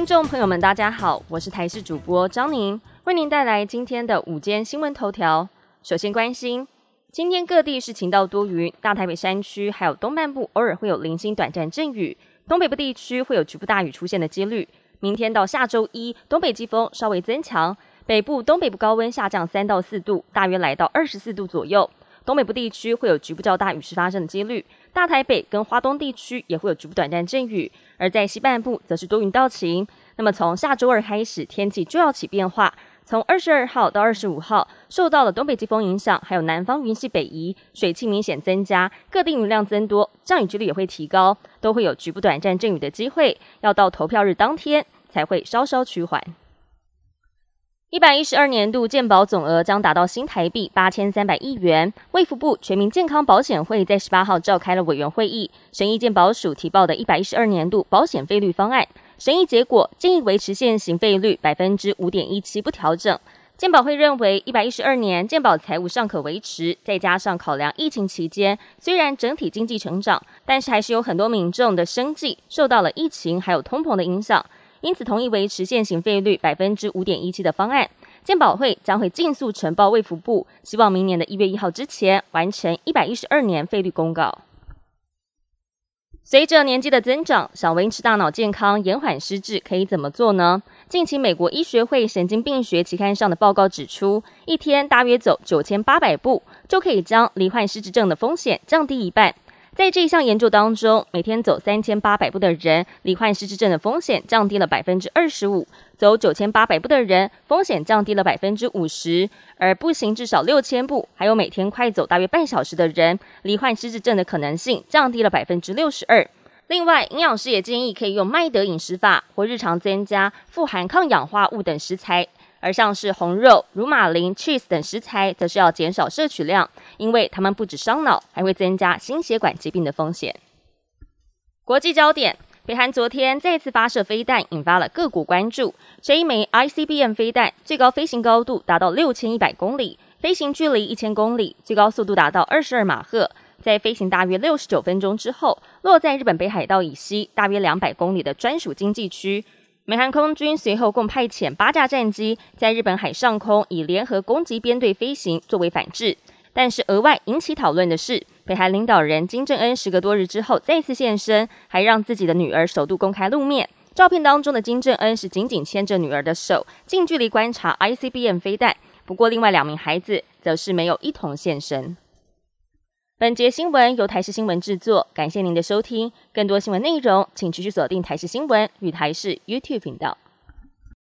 听众朋友们，大家好，我是台视主播张宁，为您带来今天的午间新闻头条。首先关心，今天各地是晴到多云，大台北山区还有东半部偶尔会有零星短暂阵雨，东北部地区会有局部大雨出现的几率。明天到下周一，东北季风稍微增强，北部、东北部高温下降三到四度，大约来到二十四度左右。东北部地区会有局部较大雨势发生的几率，大台北跟华东地区也会有局部短暂阵雨，而在西半部则是多云到晴。那么从下周二开始，天气就要起变化。从二十二号到二十五号，受到了东北季风影响，还有南方云系北移，水汽明显增加，各地云量增多，降雨几率也会提高，都会有局部短暂阵雨的机会。要到投票日当天才会稍稍趋缓。一百一十二年度健保总额将达到新台币八千三百亿元。卫福部全民健康保险会在十八号召开了委员会议，审议健保署提报的一百一十二年度保险费率方案。审议结果建议维持现行费率百分之五点一七不调整。健保会认为，一百一十二年健保财务尚可维持，再加上考量疫情期间虽然整体经济成长，但是还是有很多民众的生计受到了疫情还有通膨的影响。因此，同意维持现行费率百分之五点一七的方案。健保会将会尽速呈报卫福部，希望明年的一月一号之前完成一百一十二年费率公告。随着年纪的增长，想维持大脑健康、延缓失智，可以怎么做呢？近期美国医学会神经病学期刊上的报告指出，一天大约走九千八百步，就可以将罹患失智症的风险降低一半。在这一项研究当中，每天走三千八百步的人，罹患失智症的风险降低了百分之二十五；走九千八百步的人，风险降低了百分之五十；而步行至少六千步，还有每天快走大约半小时的人，罹患失智症的可能性降低了百分之六十二。另外，营养师也建议可以用麦德饮食法，或日常增加富含抗氧化物等食材。而像是红肉、乳马林、cheese 等食材，则是要减少摄取量，因为它们不止伤脑，还会增加心血管疾病的风险。国际焦点：北韩昨天再次发射飞弹，引发了各国关注。这一枚 ICBM 飞弹最高飞行高度达到六千一百公里，飞行距离一千公里，最高速度达到二十二马赫。在飞行大约六十九分钟之后，落在日本北海道以西大约两百公里的专属经济区。美韩空军随后共派遣八架战机在日本海上空以联合攻击编队飞行作为反制，但是额外引起讨论的是，北韩领导人金正恩时隔多日之后再次现身，还让自己的女儿首度公开露面。照片当中的金正恩是紧紧牵着女儿的手，近距离观察 ICBM 飞弹。不过，另外两名孩子则是没有一同现身。本节新闻由台视新闻制作，感谢您的收听。更多新闻内容，请持续锁定台视新闻与台视 YouTube 频道。